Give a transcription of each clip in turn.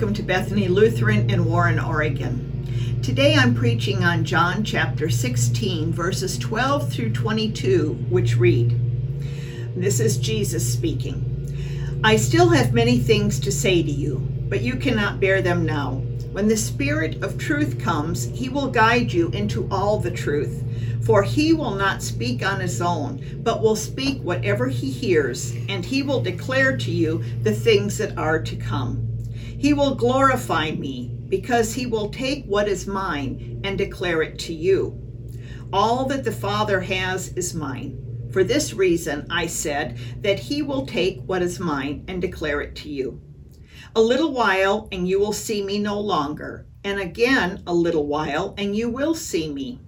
Welcome to Bethany Lutheran in Warren, Oregon. Today I'm preaching on John chapter 16, verses 12 through 22, which read This is Jesus speaking. I still have many things to say to you, but you cannot bear them now. When the Spirit of truth comes, he will guide you into all the truth. For he will not speak on his own, but will speak whatever he hears, and he will declare to you the things that are to come. He will glorify me, because he will take what is mine and declare it to you. All that the Father has is mine. For this reason, I said that he will take what is mine and declare it to you. A little while, and you will see me no longer, and again a little while, and you will see me.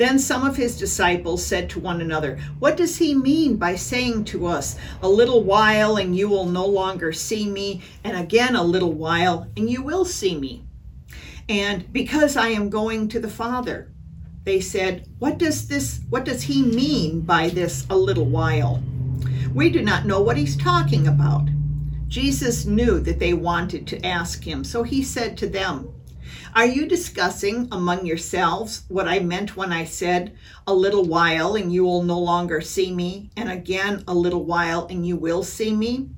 Then some of his disciples said to one another, What does he mean by saying to us, A little while and you will no longer see me, and again a little while and you will see me? And because I am going to the Father, they said, What does this what does he mean by this a little while? We do not know what he's talking about. Jesus knew that they wanted to ask him, so he said to them, are you discussing among yourselves what I meant when I said, A little while and you will no longer see me, and again a little while and you will see me?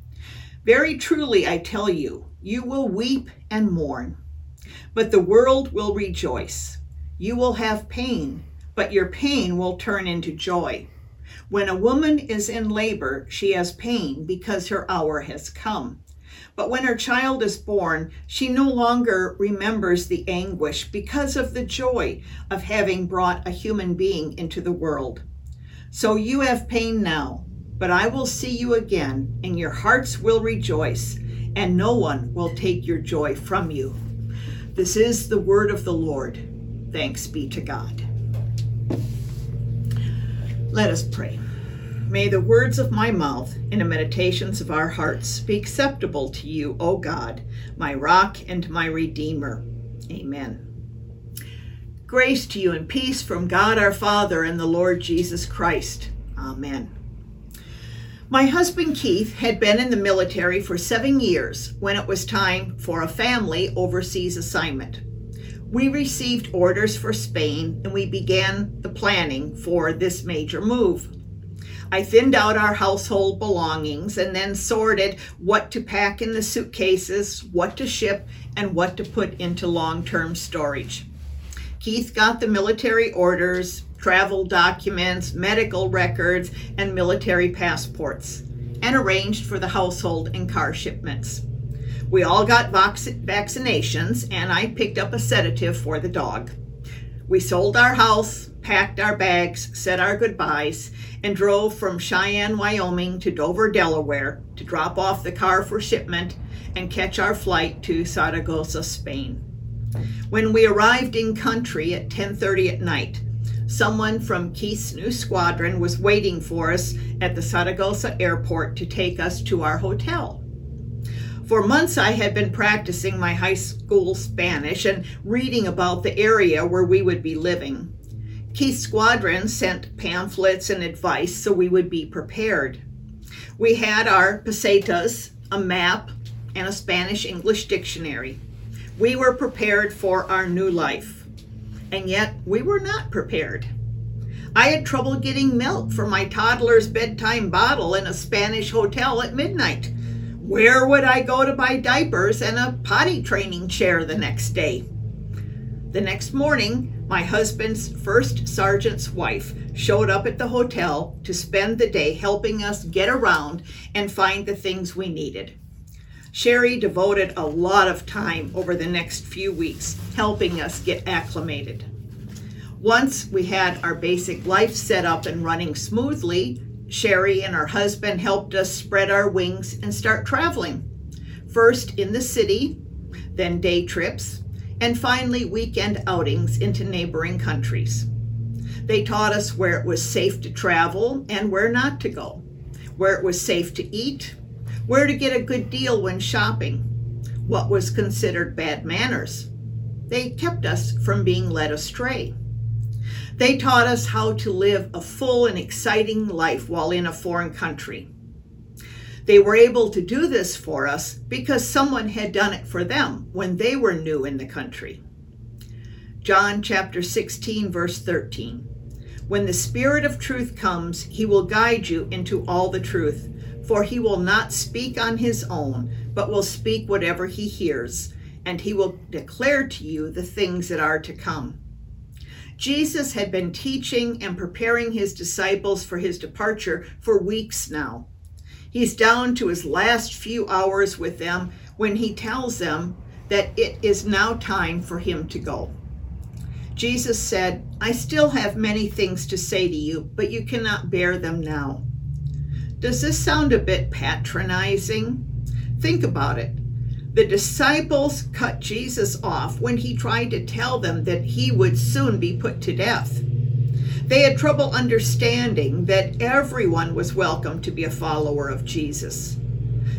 Very truly I tell you, you will weep and mourn, but the world will rejoice. You will have pain, but your pain will turn into joy. When a woman is in labor, she has pain because her hour has come. But when her child is born, she no longer remembers the anguish because of the joy of having brought a human being into the world. So you have pain now, but I will see you again, and your hearts will rejoice, and no one will take your joy from you. This is the word of the Lord. Thanks be to God. Let us pray. May the words of my mouth and the meditations of our hearts be acceptable to you, O God, my rock and my redeemer. Amen. Grace to you and peace from God our Father and the Lord Jesus Christ. Amen. My husband Keith had been in the military for seven years when it was time for a family overseas assignment. We received orders for Spain and we began the planning for this major move. I thinned out our household belongings and then sorted what to pack in the suitcases, what to ship, and what to put into long term storage. Keith got the military orders, travel documents, medical records, and military passports, and arranged for the household and car shipments. We all got vac- vaccinations, and I picked up a sedative for the dog. We sold our house, packed our bags, said our goodbyes, and drove from Cheyenne, Wyoming to Dover, Delaware to drop off the car for shipment and catch our flight to Saragossa, Spain. When we arrived in country at 10:30 at night, someone from Keith's new squadron was waiting for us at the Saragossa airport to take us to our hotel. For months, I had been practicing my high school Spanish and reading about the area where we would be living. Keith's squadron sent pamphlets and advice so we would be prepared. We had our pesetas, a map, and a Spanish English dictionary. We were prepared for our new life, and yet we were not prepared. I had trouble getting milk for my toddler's bedtime bottle in a Spanish hotel at midnight. Where would I go to buy diapers and a potty training chair the next day? The next morning, my husband's first sergeant's wife showed up at the hotel to spend the day helping us get around and find the things we needed. Sherry devoted a lot of time over the next few weeks helping us get acclimated. Once we had our basic life set up and running smoothly, Sherry and her husband helped us spread our wings and start traveling. First in the city, then day trips, and finally weekend outings into neighboring countries. They taught us where it was safe to travel and where not to go, where it was safe to eat, where to get a good deal when shopping, what was considered bad manners. They kept us from being led astray. They taught us how to live a full and exciting life while in a foreign country. They were able to do this for us because someone had done it for them when they were new in the country. John chapter 16, verse 13. When the Spirit of truth comes, he will guide you into all the truth, for he will not speak on his own, but will speak whatever he hears, and he will declare to you the things that are to come. Jesus had been teaching and preparing his disciples for his departure for weeks now. He's down to his last few hours with them when he tells them that it is now time for him to go. Jesus said, I still have many things to say to you, but you cannot bear them now. Does this sound a bit patronizing? Think about it. The disciples cut Jesus off when he tried to tell them that he would soon be put to death. They had trouble understanding that everyone was welcome to be a follower of Jesus.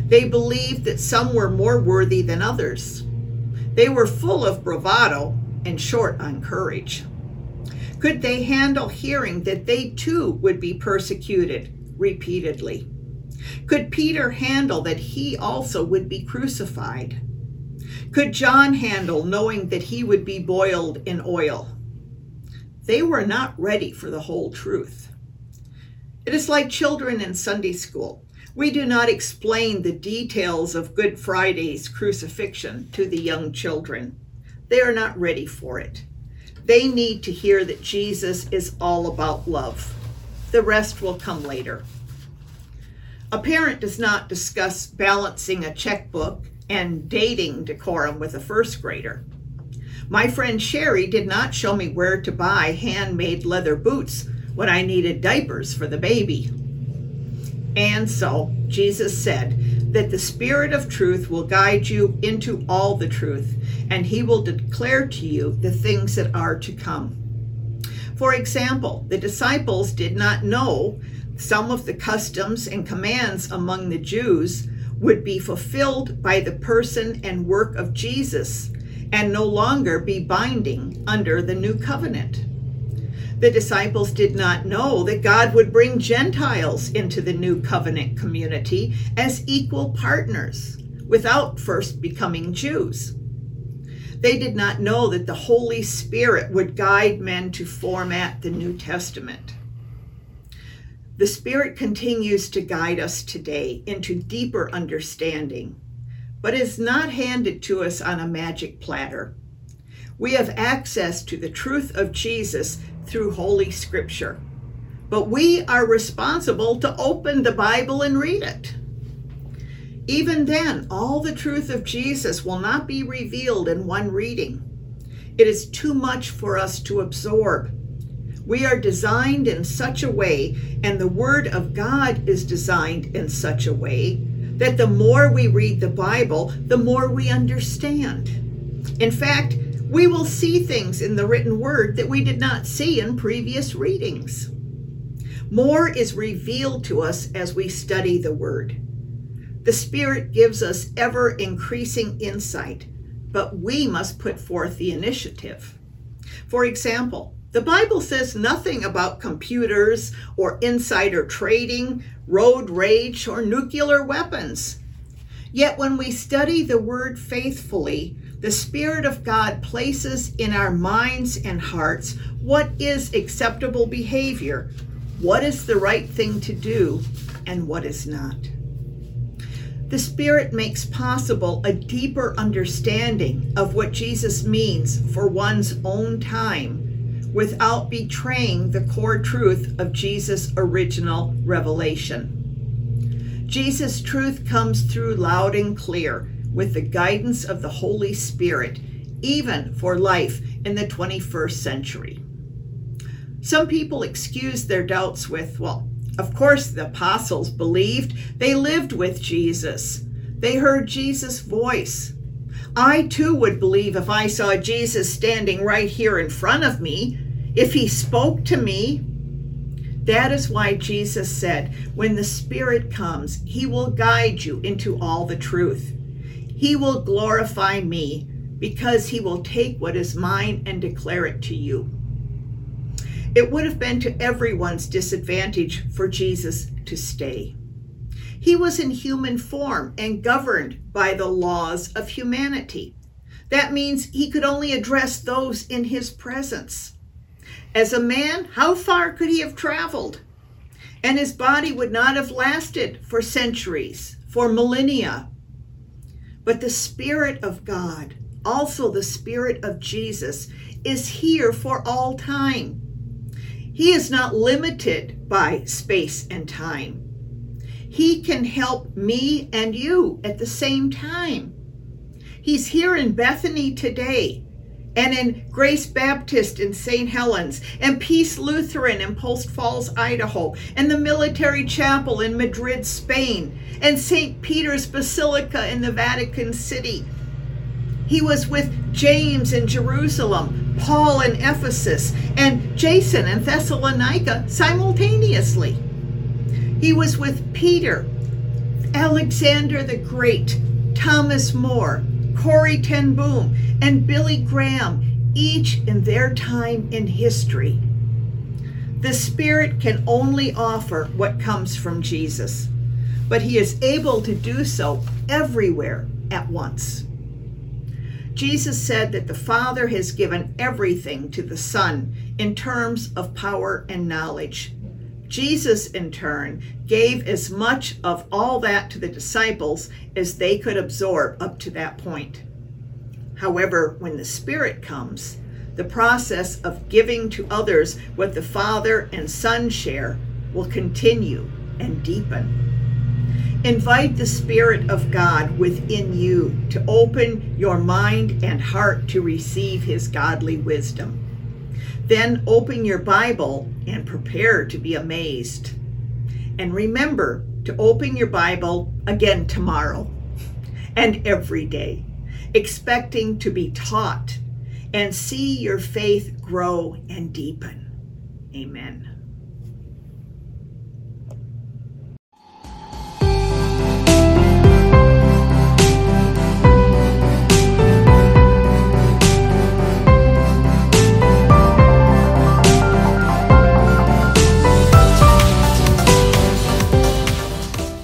They believed that some were more worthy than others. They were full of bravado and short on courage. Could they handle hearing that they too would be persecuted repeatedly? Could Peter handle that he also would be crucified? Could John handle knowing that he would be boiled in oil? They were not ready for the whole truth. It is like children in Sunday school. We do not explain the details of Good Friday's crucifixion to the young children. They are not ready for it. They need to hear that Jesus is all about love. The rest will come later. A parent does not discuss balancing a checkbook and dating decorum with a first grader. My friend Sherry did not show me where to buy handmade leather boots when I needed diapers for the baby. And so, Jesus said that the Spirit of truth will guide you into all the truth, and he will declare to you the things that are to come. For example, the disciples did not know some of the customs and commands among the Jews would be fulfilled by the person and work of Jesus and no longer be binding under the new covenant. The disciples did not know that God would bring Gentiles into the new covenant community as equal partners without first becoming Jews. They did not know that the Holy Spirit would guide men to format the New Testament. The Spirit continues to guide us today into deeper understanding but is not handed to us on a magic platter. We have access to the truth of Jesus through Holy Scripture, but we are responsible to open the Bible and read it. Even then, all the truth of Jesus will not be revealed in one reading. It is too much for us to absorb. We are designed in such a way, and the Word of God is designed in such a way, that the more we read the Bible, the more we understand. In fact, we will see things in the written word that we did not see in previous readings. More is revealed to us as we study the word. The Spirit gives us ever increasing insight, but we must put forth the initiative. For example, the Bible says nothing about computers or insider trading, road rage, or nuclear weapons. Yet when we study the Word faithfully, the Spirit of God places in our minds and hearts what is acceptable behavior, what is the right thing to do, and what is not. The Spirit makes possible a deeper understanding of what Jesus means for one's own time without betraying the core truth of Jesus' original revelation. Jesus' truth comes through loud and clear with the guidance of the Holy Spirit, even for life in the 21st century. Some people excuse their doubts with, well, of course, the apostles believed. They lived with Jesus. They heard Jesus' voice. I too would believe if I saw Jesus standing right here in front of me. If he spoke to me, that is why Jesus said, When the Spirit comes, he will guide you into all the truth. He will glorify me because he will take what is mine and declare it to you. It would have been to everyone's disadvantage for Jesus to stay. He was in human form and governed by the laws of humanity. That means he could only address those in his presence. As a man, how far could he have traveled? And his body would not have lasted for centuries, for millennia. But the Spirit of God, also the Spirit of Jesus, is here for all time. He is not limited by space and time. He can help me and you at the same time. He's here in Bethany today, and in Grace Baptist in St. Helens, and Peace Lutheran in Post Falls, Idaho, and the Military Chapel in Madrid, Spain, and St. Peter's Basilica in the Vatican City. He was with James in Jerusalem, Paul in Ephesus, and Jason in Thessalonica simultaneously. He was with Peter, Alexander the Great, Thomas More, Corrie ten Boom, and Billy Graham, each in their time in history. The Spirit can only offer what comes from Jesus, but He is able to do so everywhere at once. Jesus said that the Father has given everything to the Son in terms of power and knowledge. Jesus, in turn, gave as much of all that to the disciples as they could absorb up to that point. However, when the Spirit comes, the process of giving to others what the Father and Son share will continue and deepen. Invite the Spirit of God within you to open your mind and heart to receive His godly wisdom. Then open your Bible and prepare to be amazed. And remember to open your Bible again tomorrow and every day, expecting to be taught and see your faith grow and deepen. Amen.